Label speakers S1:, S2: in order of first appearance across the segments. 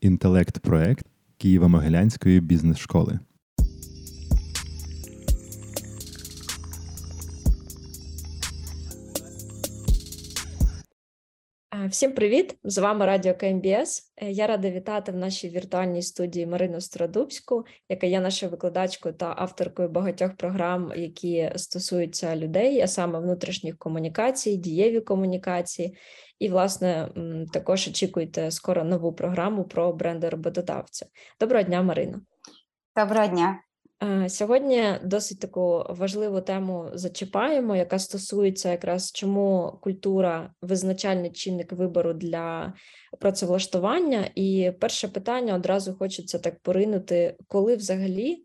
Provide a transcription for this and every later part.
S1: інтелект-проект Києво-Могилянської бізнес-школи.
S2: Всім привіт! З вами Радіо КМБС. Е, я рада вітати в нашій віртуальній студії Марину Страдубську, яка є нашою викладачкою та авторкою багатьох програм, які стосуються людей, а саме внутрішніх комунікацій, дієві комунікації. І, власне, також очікуйте скоро нову програму про бренди роботодавця. Доброго дня, Марина.
S3: Доброго дня.
S2: Е, сьогодні досить таку важливу тему зачіпаємо, яка стосується якраз чому культура визначальний чинник вибору для працевлаштування. І перше питання одразу хочеться так поринути, коли взагалі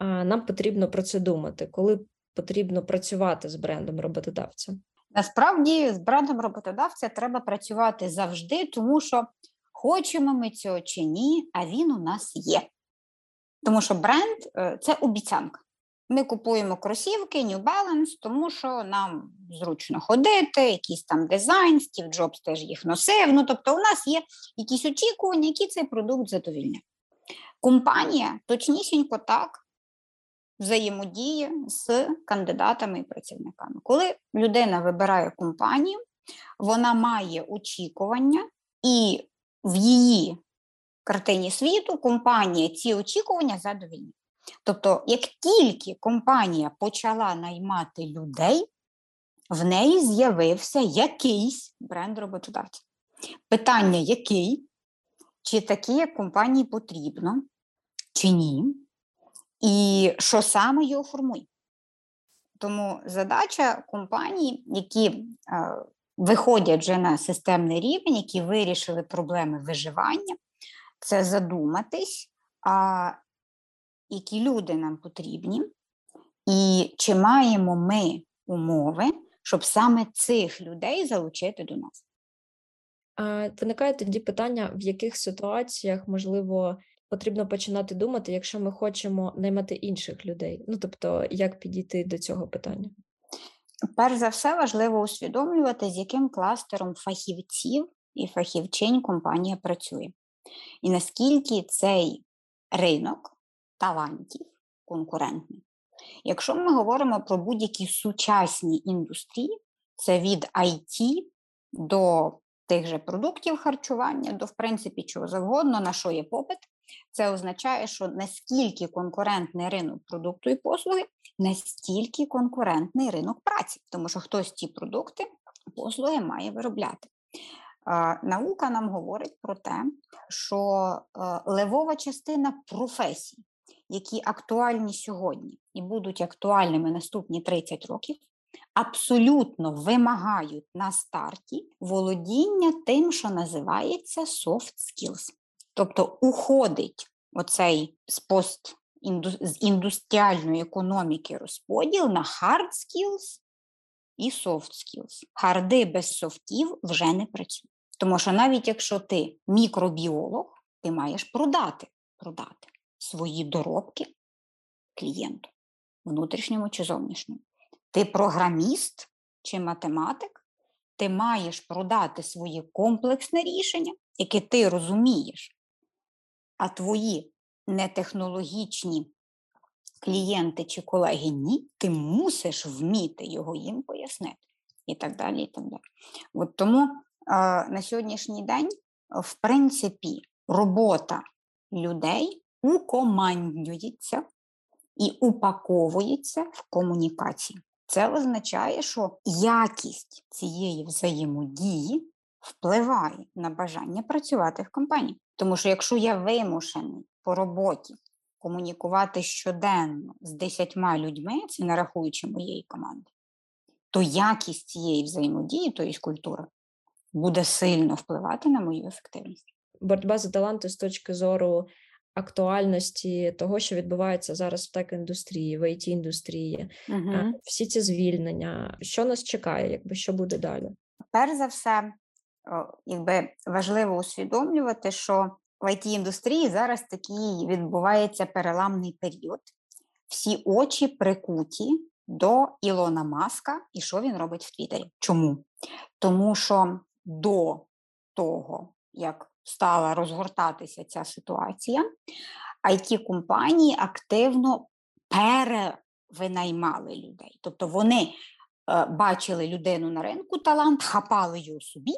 S2: нам потрібно про це думати, коли потрібно працювати з брендом роботодавця.
S3: Насправді з брендом роботодавця треба працювати завжди, тому що хочемо ми цього чи ні, а він у нас є. Тому що бренд е, це обіцянка. Ми купуємо кросівки New Balance, тому що нам зручно ходити, якийсь там дизайн, Стів Джобс теж їх носив. Ну, тобто, у нас є якісь очікування, які цей продукт задовільняє. Компанія точнісінько так взаємодіє з кандидатами і працівниками. Коли людина вибирає компанію, вона має очікування, і в її картині світу компанія ці очікування задовільні. Тобто, як тільки компанія почала наймати людей, в неї з'явився якийсь бренд роботодавця. Питання, який, чи такі компанії потрібно, чи ні, і що саме його формує. Тому задача компаній, які е, виходять вже на системний рівень, які вирішили проблеми виживання, це задуматись, а які люди нам потрібні, і чи маємо ми умови, щоб саме цих людей залучити до нас.
S2: Виникає тоді питання, в яких ситуаціях, можливо, потрібно починати думати, якщо ми хочемо наймати інших людей. Ну тобто, як підійти до цього питання?
S3: Перш за все, важливо усвідомлювати, з яким кластером фахівців і фахівчинь компанія працює. І наскільки цей ринок талантів конкурентний. Якщо ми говоримо про будь-які сучасні індустрії, це від IT до тих же продуктів харчування, до, в принципі, чого завгодно, на що є попит, це означає, що наскільки конкурентний ринок продукту і послуги, настільки конкурентний ринок праці, тому що хтось ці продукти, послуги має виробляти. Наука нам говорить про те, що е, левова частина професій, які актуальні сьогодні і будуть актуальними наступні 30 років, абсолютно вимагають на старті володіння тим, що називається soft skills. Тобто уходить оцей з пост з індустріальної економіки розподіл на hard skills і soft skills. Харди без софтів вже не працюють. Тому що навіть якщо ти мікробіолог, ти маєш продати, продати свої доробки клієнту, внутрішньому чи зовнішньому. Ти програміст чи математик, ти маєш продати своє комплексне рішення, яке ти розумієш, а твої нетехнологічні клієнти чи колеги ні, ти мусиш вміти його їм пояснити. І так далі. і так далі. От Тому на сьогоднішній день, в принципі, робота людей укомандюється і упаковується в комунікації. Це означає, що якість цієї взаємодії впливає на бажання працювати в компанії. Тому що якщо я вимушений по роботі комунікувати щоденно з десятьма людьми, це не рахуючи моєї команди, то якість цієї взаємодії, тобто культури, буде сильно впливати на мою ефективність.
S2: Боротьба за таланти з точки зору актуальності того, що відбувається зараз в тек індустрії, в it індустрії, угу. всі ці звільнення, що нас чекає, якби що буде далі?
S3: Перш за все, якби важливо усвідомлювати, що в it індустрії зараз такий відбувається переламний період. Всі очі прикуті до Ілона Маска і що він робить в Твіттері. Чому? Тому що до того, як стала розгортатися ця ситуація, it компанії активно перевинаймали людей. Тобто вони е, бачили людину на ринку талант, хапали його собі,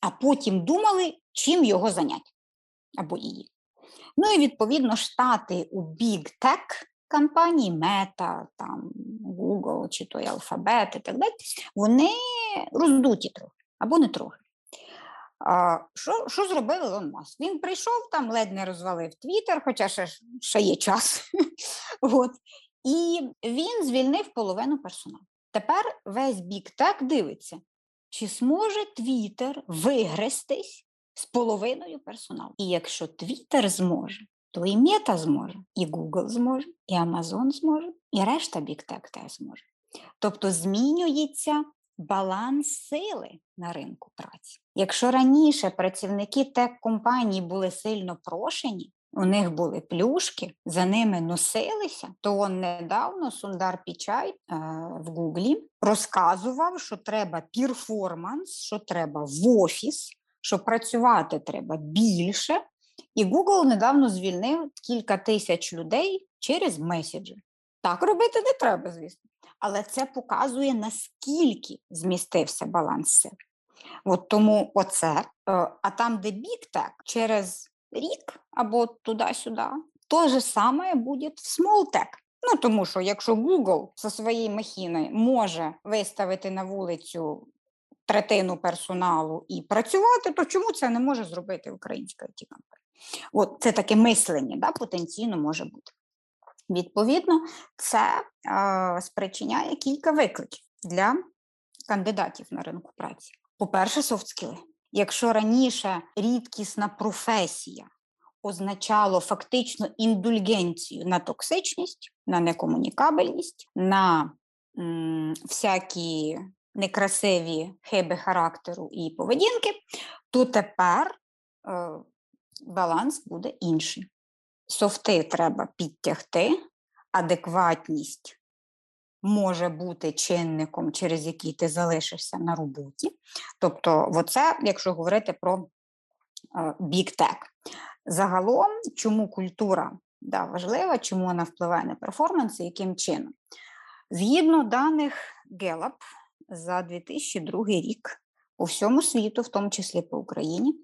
S3: а потім думали, чим його зайняти або її. Ну і відповідно штати у Big Tech компанії Meta, там Google чи той алфабет і так далі, вони роздуті трохи або не трохи. А, Що що зробив Ілон Маск? Він прийшов там, ледь не розвалив Твіттер, хоча ще ще є час. От. І він звільнив половину персоналу. Тепер весь бік так дивиться, чи зможе Твіттер вигрестись з половиною персоналу. І якщо Твіттер зможе, то і Мета зможе, і Google зможе, і Amazon зможе, і решта Tech теж зможе. Тобто змінюється баланс сили на ринку праці. Якщо раніше працівники тех-компаній були сильно прошені, у них були плюшки, за ними носилися, то недавно Сундар Пічай е, в Гуглі розказував, що треба перформанс, що треба в офіс, що працювати треба більше. І Google недавно звільнив кілька тисяч людей через меседжі. Так робити не треба, звісно але це показує, наскільки змістився баланс сил. От тому оце, е, а там, де бік-тек, через рік або туди-сюди, то же саме буде в small-tech. Ну, тому що якщо Google зі своєї махіни може виставити на вулицю третину персоналу і працювати, то чому це не може зробити українська it От це таке мислення да, потенційно може бути. Відповідно, це е, спричиняє кілька викликів для кандидатів на ринку праці. По-перше, софтскіли. Якщо раніше рідкісна професія означало фактично індульгенцію на токсичність, на некомунікабельність, на м, всякі некрасиві хиби характеру і поведінки, то тепер е, баланс буде інший софти треба підтягти, адекватність може бути чинником, через який ти залишишся на роботі. Тобто, оце, якщо говорити про Tech. Загалом, чому культура да, важлива, чому вона впливає на перформанс і яким чином? Згідно даних Gallup за 2002 рік по всьому світу, в тому числі по Україні,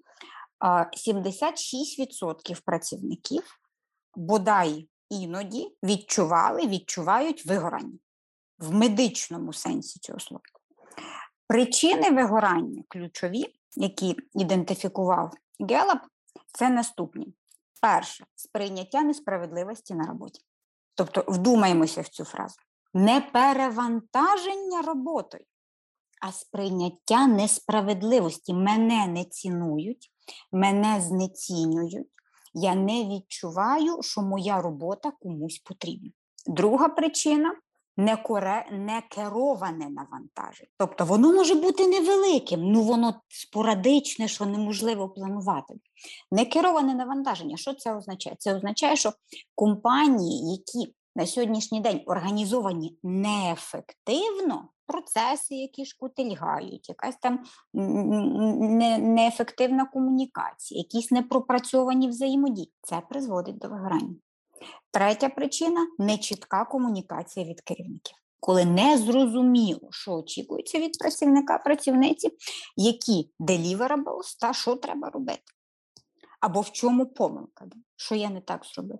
S3: 76% працівників бодай іноді відчували, відчувають вигорання в медичному сенсі цього слова. Причини вигорання ключові, які ідентифікував Гелап, це наступні: перше сприйняття несправедливості на роботі. Тобто, вдумаємося в цю фразу: не перевантаження роботою, а сприйняття несправедливості. Мене не цінують, мене знецінюють, я не відчуваю, що моя робота комусь потрібна. Друга причина некероване навантаження. Тобто воно може бути невеликим, ну воно спорадичне, що неможливо планувати. Некероване навантаження. Що це означає? Це означає, що компанії, які на сьогоднішній день організовані неефективно, процеси, які шкутильгають, якась там неефективна комунікація, якісь непропрацьовані взаємодії. Це призводить до вигорання. Третя причина нечітка комунікація від керівників. Коли не зрозуміло, що очікується від працівника працівниці, які deliverables та що треба робити. Або в чому помилка, що я не так зробив.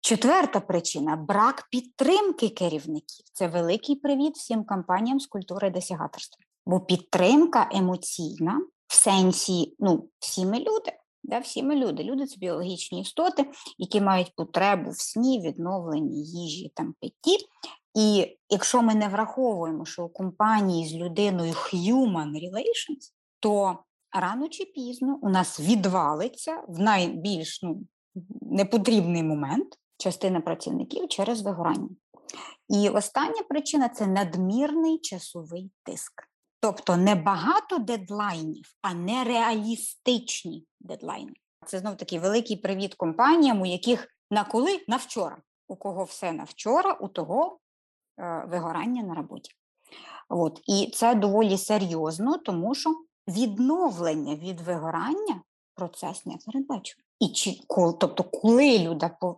S3: Четверта причина брак підтримки керівників. Це великий привіт всім компаніям з культури досягаторства. Бо підтримка емоційна в сенсі, ну, всі ми люди. Да, Всі ми люди. Люди це біологічні істоти, які мають потребу в сні, відновленні їжі, там питті. І якщо ми не враховуємо, що у компанії з людиною human relations, то рано чи пізно у нас відвалиться в найбільш ну, непотрібний момент частина працівників через вигорання. І остання причина це надмірний часовий тиск. Тобто не багато дедлайнів, а нереалістичні дедлайни. Це знов такий великий привіт компаніям, у яких на коли на вчора. У кого все на вчора, у того е, вигорання на роботі. От. І це доволі серйозно, тому що відновлення від вигорання процес не передбачує. І чи тобто, коли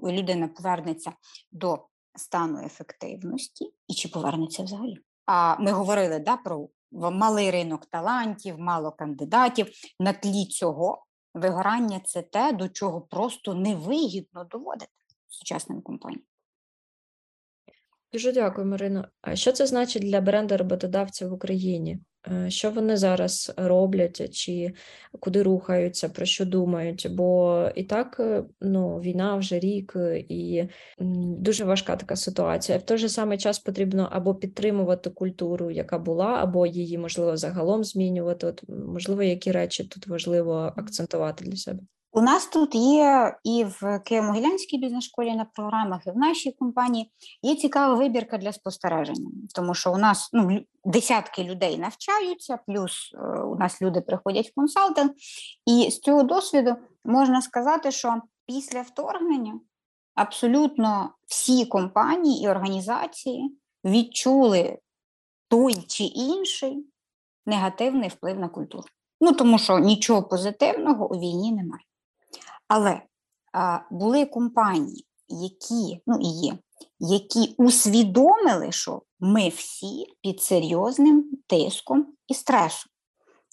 S3: людина повернеться до стану ефективності, і чи повернеться взагалі? А ми говорили да, про малий ринок талантів, мало кандидатів. На тлі цього вигорання це те, до чого просто невигідно доводити сучасним компаніям.
S2: Дуже дякую, Марино. А що це значить для бренду роботодавця в Україні? Е, що вони зараз роблять, чи куди рухаються, про що думають? Бо і так е, ну, війна вже рік, е, і дуже важка така ситуація. В той же самий час потрібно або підтримувати культуру, яка була, або її можливо загалом змінювати. От можливо, які речі тут важливо акцентувати для себе.
S3: У нас тут є і в Києво-Могилянській бізнес-школі на програмах, і в нашій компанії є цікава вибірка для спостереження, тому що у нас ну, десятки людей навчаються, плюс е, у нас люди приходять в консалтинг, і з цього досвіду можна сказати, що після вторгнення абсолютно всі компанії і організації відчули той чи інший негативний вплив на культуру. Ну тому що нічого позитивного у війні немає. Але були компанії, які ну і є, які усвідомили, що ми всі під серйозним тиском і стресом.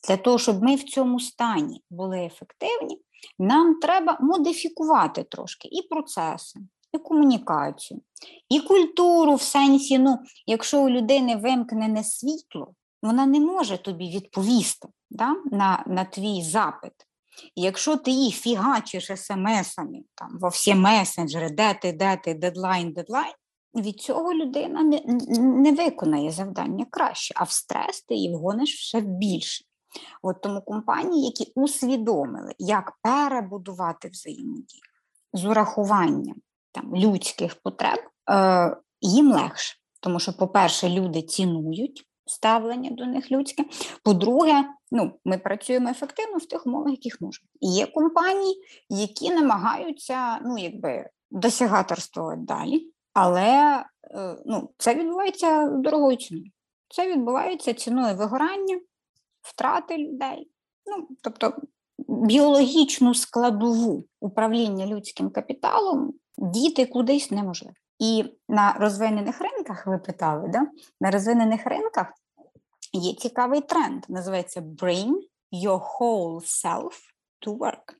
S3: Для того, щоб ми в цьому стані були ефективні, нам треба модифікувати трошки і процеси, і комунікацію, і культуру в сенсі, ну, якщо у людини вимкнене світло, вона не може тобі відповісти да, на, на твій запит. Якщо ти їх фігачиш смс-ами там, во всі месенджери, де ти, де ти, дедлайн, дедлайн, від цього людина не не виконає завдання краще, а в стрес ти її вгониш ще більше. От Тому компанії, які усвідомили, як перебудувати взаємодію з урахуванням там, людських потреб, е, їм легше. Тому що, по-перше, люди цінують ставлення до них людське. По-друге, ну, ми працюємо ефективно в тих умовах, яких можемо. І є компанії, які намагаються ну, якби, досягаторствувати далі, але е, ну, це відбувається дорогою ціною. Це відбувається ціною вигорання, втрати людей. Ну, Тобто біологічну складову управління людським капіталом діти кудись неможливо. І на розвинених ринках, ви питали, да? на розвинених ринках є цікавий тренд, називається Bring your whole self to work.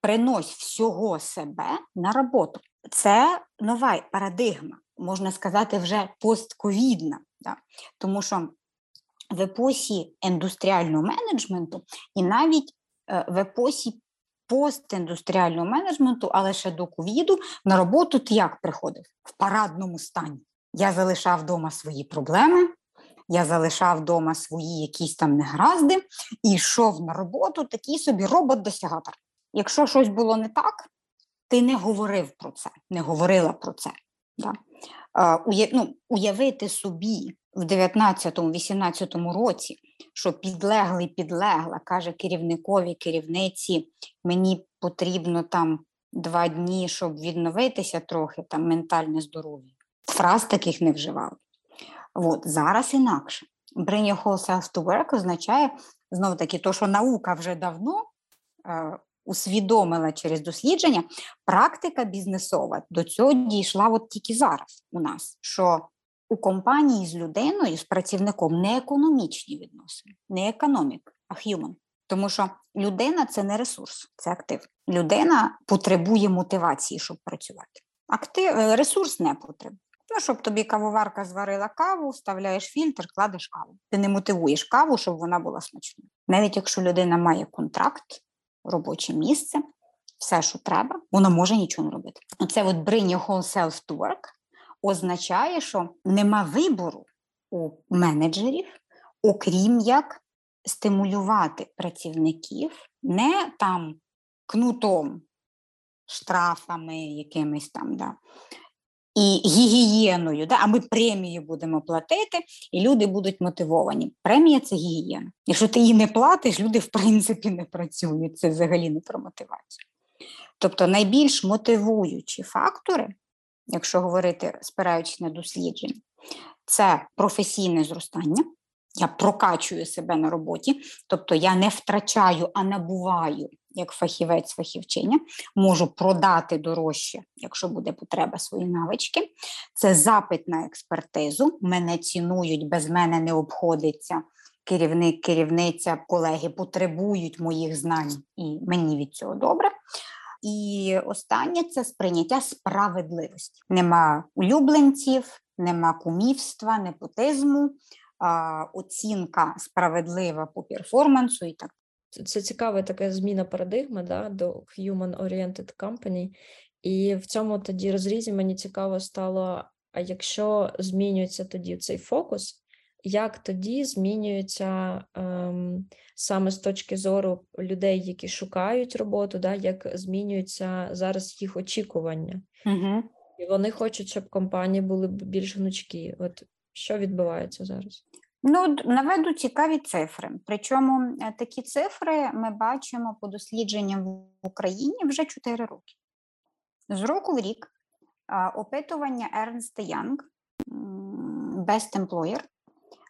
S3: Принось всього себе на роботу. Це нова парадигма, можна сказати, вже постковідна. Да? Тому що в епосі індустріального менеджменту і навіть е, в епосі постіндустріального менеджменту, але ще до ковіду на роботу ти як приходив в парадному стані. Я залишав вдома свої проблеми, я залишав вдома свої якісь там негаразди і йшов на роботу такий собі робот-досягатор. Якщо щось було не так, ти не говорив про це, не говорила про це. Да? Уя, ну, Уявити собі в 19-18 році, що підлеглий підлегла, каже керівникові керівниці, мені потрібно там два дні, щоб відновитися трохи, там ментальне здоров'я. Фраз таких не вживали. От, Зараз інакше. Bring your whole self to work означає, знову таки, то, що наука вже давно е, усвідомила через дослідження, практика бізнесова до цього дійшла от тільки зараз у нас. що у компанії з людиною, з працівником не економічні відносини, не економік, а human. Тому що людина це не ресурс, це актив. Людина потребує мотивації, щоб працювати. Актив, е, Ресурс не потребує. Ну, щоб тобі кавоварка зварила каву, вставляєш фільтр, кладеш каву. Ти не мотивуєш каву, щоб вона була смачною. Навіть якщо людина має контракт, робоче місце, все, що треба, вона може нічого не робити. Оце от bring your whole self to work означає, що нема вибору у менеджерів, окрім як стимулювати працівників не там кнутом, штрафами якимись там, да, і гігієною, да, а ми премію будемо платити, і люди будуть мотивовані. Премія це гігієна. Якщо ти її не платиш, люди в принципі не працюють. Це взагалі не про мотивацію. Тобто найбільш мотивуючі фактори якщо говорити, спираючись на дослідження, це професійне зростання. Я прокачую себе на роботі, тобто я не втрачаю, а набуваю як фахівець фахівчиня, можу продати дорожче, якщо буде потреба свої навички. Це запит на експертизу. Мене цінують, без мене не обходиться. Керівник, керівниця, колеги потребують моїх знань, і мені від цього добре. І останнє це сприйняття справедливості. Нема улюбленців, нема кумівства, непотизму, оцінка справедлива по перформансу і так.
S2: Це цікава така зміна парадигми да, до human-oriented company. І в цьому тоді розрізі мені цікаво стало: а якщо змінюється тоді цей фокус, як тоді змінюється ем, саме з точки зору людей, які шукають роботу, да, як змінюються зараз їх очікування?
S3: Угу.
S2: І вони хочуть, щоб компанії були більш гнучкі. От що відбувається зараз?
S3: Ну, наведу цікаві цифри. Причому е, такі цифри ми бачимо по дослідженням в Україні вже 4 роки. З року в рік опитування Ernst Young Best Employer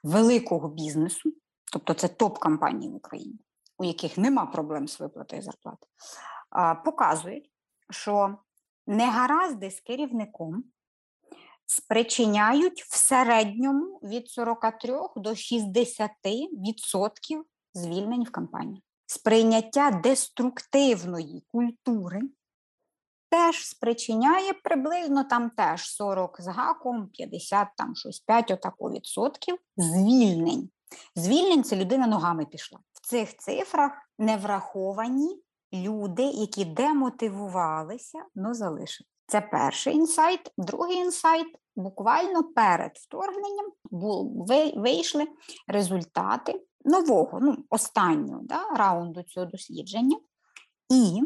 S3: великого бізнесу, тобто це топ-компанії в Україні, у яких нема проблем з виплатою зарплати, показують, що негаразди з керівником спричиняють в середньому від 43 до 60% звільнень в компанії. Сприйняття деструктивної культури теж спричиняє приблизно там теж 40 з гаком, 50, там щось 5 отако відсотків звільнень. Звільнень це людина ногами пішла. В цих цифрах не враховані люди, які демотивувалися, але залишили. Це перший інсайт. Другий інсайт буквально перед вторгненням вийшли результати нового, ну, останнього да, раунду цього дослідження. І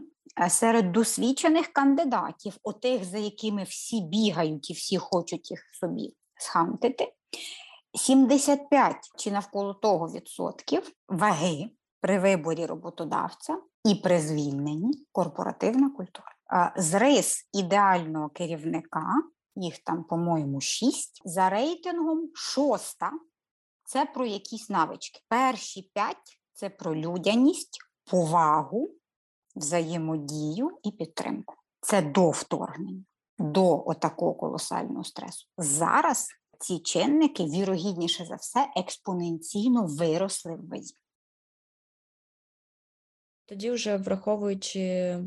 S3: серед досвідчених кандидатів, отих, за якими всі бігають і всі хочуть їх собі схантити, 75 чи навколо того відсотків ваги при виборі роботодавця і при звільненні корпоративна культура. З рис ідеального керівника, їх там, по-моєму, шість, за рейтингом шоста це про якісь навички. Перші п'ять це про людяність, повагу, взаємодію і підтримку. Це до вторгнення, до отакого колосального стресу. Зараз ці чинники, вірогідніше за все, експоненційно виросли в вазі.
S2: Тоді, вже враховуючи,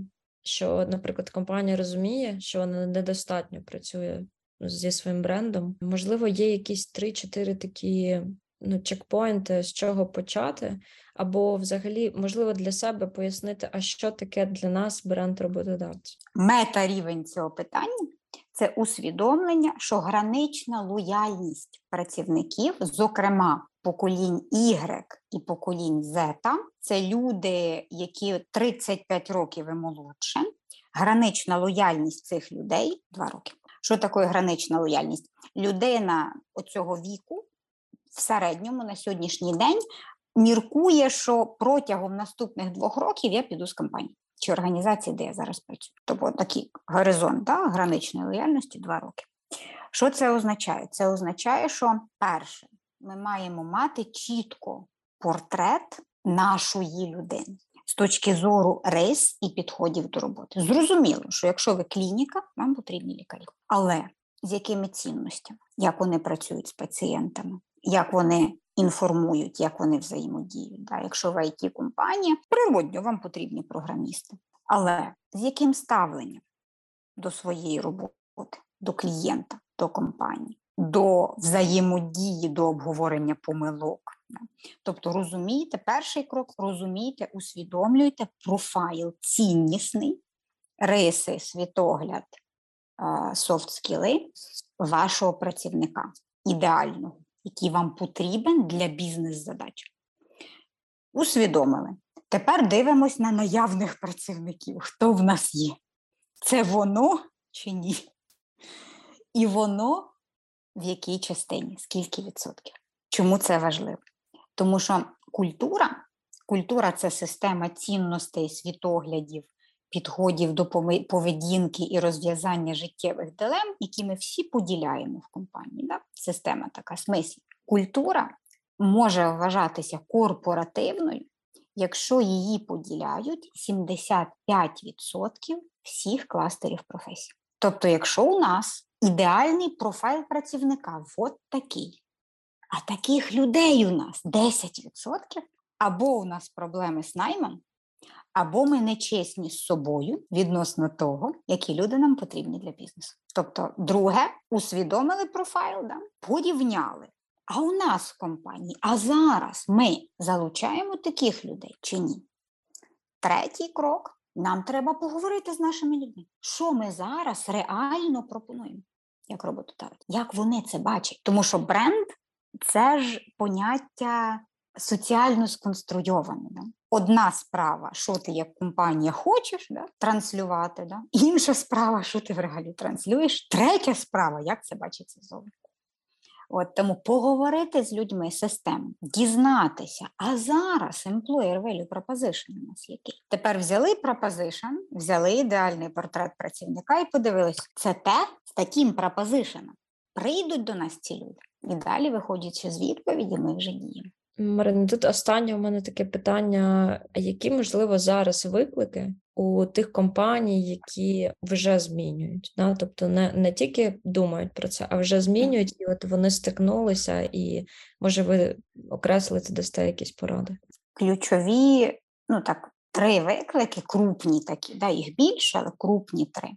S2: що, наприклад, компанія розуміє, що вона недостатньо працює зі своїм брендом, можливо, є якісь 3-4 такі ну, чекпоінти, з чого почати, або взагалі, можливо, для себе пояснити, а що таке для нас бренд роботодавця.
S3: Мета рівень цього питання це усвідомлення, що гранична лояльність працівників, зокрема поколінь Y і поколінь Z, це люди, які 35 років і молодше. Гранична лояльність цих людей 2 роки. Що таке гранична лояльність? Людина оцього віку в середньому на сьогоднішній день міркує, що протягом наступних двох років я піду з компанії чи організації, де я зараз працюю. Тобто такий горизонт да, граничної лояльності два роки. Що це означає? Це означає, що перше, ми маємо мати чітко портрет нашої людини з точки зору рис і підходів до роботи. Зрозуміло, що якщо ви клініка, вам потрібні лікарі. Але з якими цінностями, як вони працюють з пацієнтами, як вони інформують, як вони взаємодіють. Да? Якщо в it компанія природньо вам потрібні програмісти. Але з яким ставленням до своєї роботи, до клієнта, до компанії, до взаємодії, до обговорення помилок? Тобто розумійте, перший крок розумійте, усвідомлюйте профайл ціннісний, риси, світогляд, софт-скіли вашого працівника ідеального який вам потрібен для бізнес-задач. Усвідомили. Тепер дивимось на наявних працівників. Хто в нас є? Це воно чи ні? І воно в якій частині? Скільки відсотків? Чому це важливо? Тому що культура, культура це система цінностей, світоглядів, підходів до поведінки і розв'язання життєвих дилем, які ми всі поділяємо в компанії. Да? Система така смислі. Культура може вважатися корпоративною, якщо її поділяють 75% всіх кластерів професій. Тобто, якщо у нас ідеальний профайл працівника от такий, а таких людей у нас 10%, або у нас проблеми з наймом, або ми нечесні з собою відносно того, які люди нам потрібні для бізнесу. Тобто, друге, усвідомили профайл, да? порівняли. А у нас в компанії, а зараз ми залучаємо таких людей чи ні? Третій крок: нам треба поговорити з нашими людьми. Що ми зараз реально пропонуємо як роботодавець? Як вони це бачать? Тому що бренд це ж поняття соціально сконструйоване. Да? Одна справа, що ти як компанія хочеш да, транслювати, да? інша справа, що ти в реалі транслюєш, третя справа, як це бачиться зовні. От Тому поговорити з людьми систему, дізнатися, а зараз employer value proposition у нас який. Тепер взяли proposition, взяли ідеальний портрет працівника і подивилися, це те з таким proposition. Прийдуть до нас ці люди. І далі, виходячи з відповіді, ми вже діємо.
S2: Марина, тут останнє у мене таке питання: які можливо зараз виклики у тих компаній, які вже змінюють? Да? Тобто не не тільки думають про це, а вже змінюють, і от вони стикнулися, і може ви окреслити дасте якісь поради?
S3: Ключові, ну так, три виклики, крупні такі, да, їх більше, але крупні три.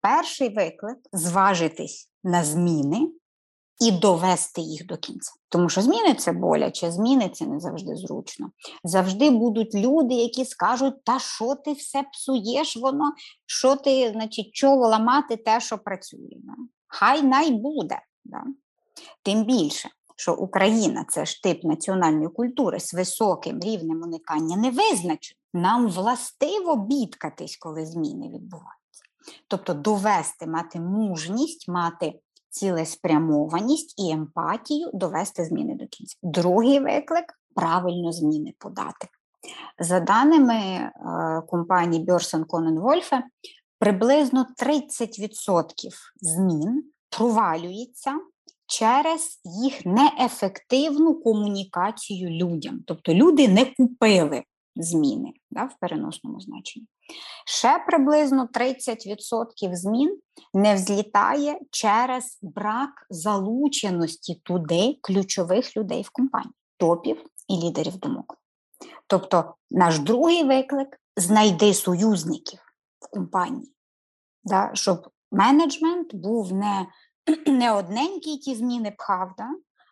S3: Перший виклик зважитись на зміни і довести їх до кінця. Тому що зміни це боляче, зміни це не завжди зручно. Завжди будуть люди, які скажуть, та що ти все псуєш, воно, що ти, значить, чого ламати те, що працює. Да? Хай най буде. Да? Тим більше, що Україна це ж тип національної культури з високим рівнем уникання не визначено. Нам властиво бідкатись, коли зміни відбуваються. Тобто довести, мати мужність, мати цілеспрямованість і емпатію довести зміни до кінця. Другий виклик правильно зміни подати. За даними е, компанії Бьорсен Конен Вольфе, приблизно 30% змін провалюється через їх неефективну комунікацію людям. Тобто люди не купили зміни да, в переносному значенні. Ще приблизно 30% змін не взлітає через брак залученості туди ключових людей в компанії, топів і лідерів думок. Тобто, наш другий виклик знайди союзників в компанії, да, щоб менеджмент був не не одненький ті зміни пхав, да,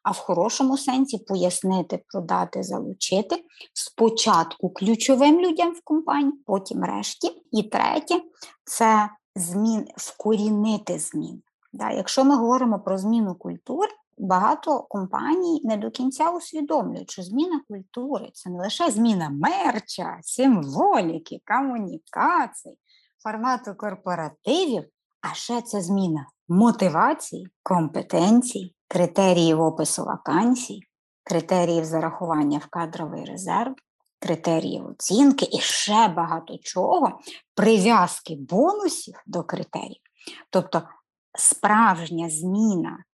S3: а в хорошому сенсі пояснити, продати, залучити спочатку ключовим людям в компанії, потім решті. І третє це змін, вкорінити змін. Да, Якщо ми говоримо про зміну культур, багато компаній не до кінця усвідомлюють, що зміна культури це не лише зміна мерча, символіки, комунікацій, формату корпоративів, а ще це зміна мотивації, компетенцій, критеріїв опису вакансій, критеріїв зарахування в кадровий резерв, критеріїв оцінки і ще багато чого, прив'язки бонусів до критеріїв. Тобто справжня зміна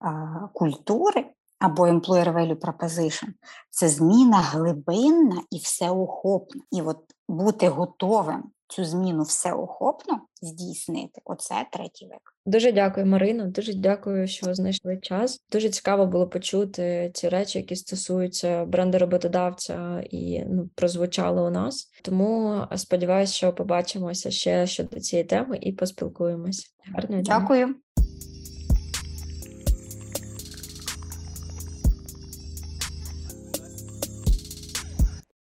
S3: а, культури або employer value proposition – це зміна глибинна і всеохопна. І от бути готовим цю зміну всеохопно здійснити. Оце третій век.
S2: Дуже дякую, Марино. Дуже дякую, що знайшли час. Дуже цікаво було почути ці речі, які стосуються бренду роботодавця і ну, прозвучали у нас. Тому сподіваюся, що побачимося ще щодо цієї теми і поспілкуємося. Гарно
S3: дякую.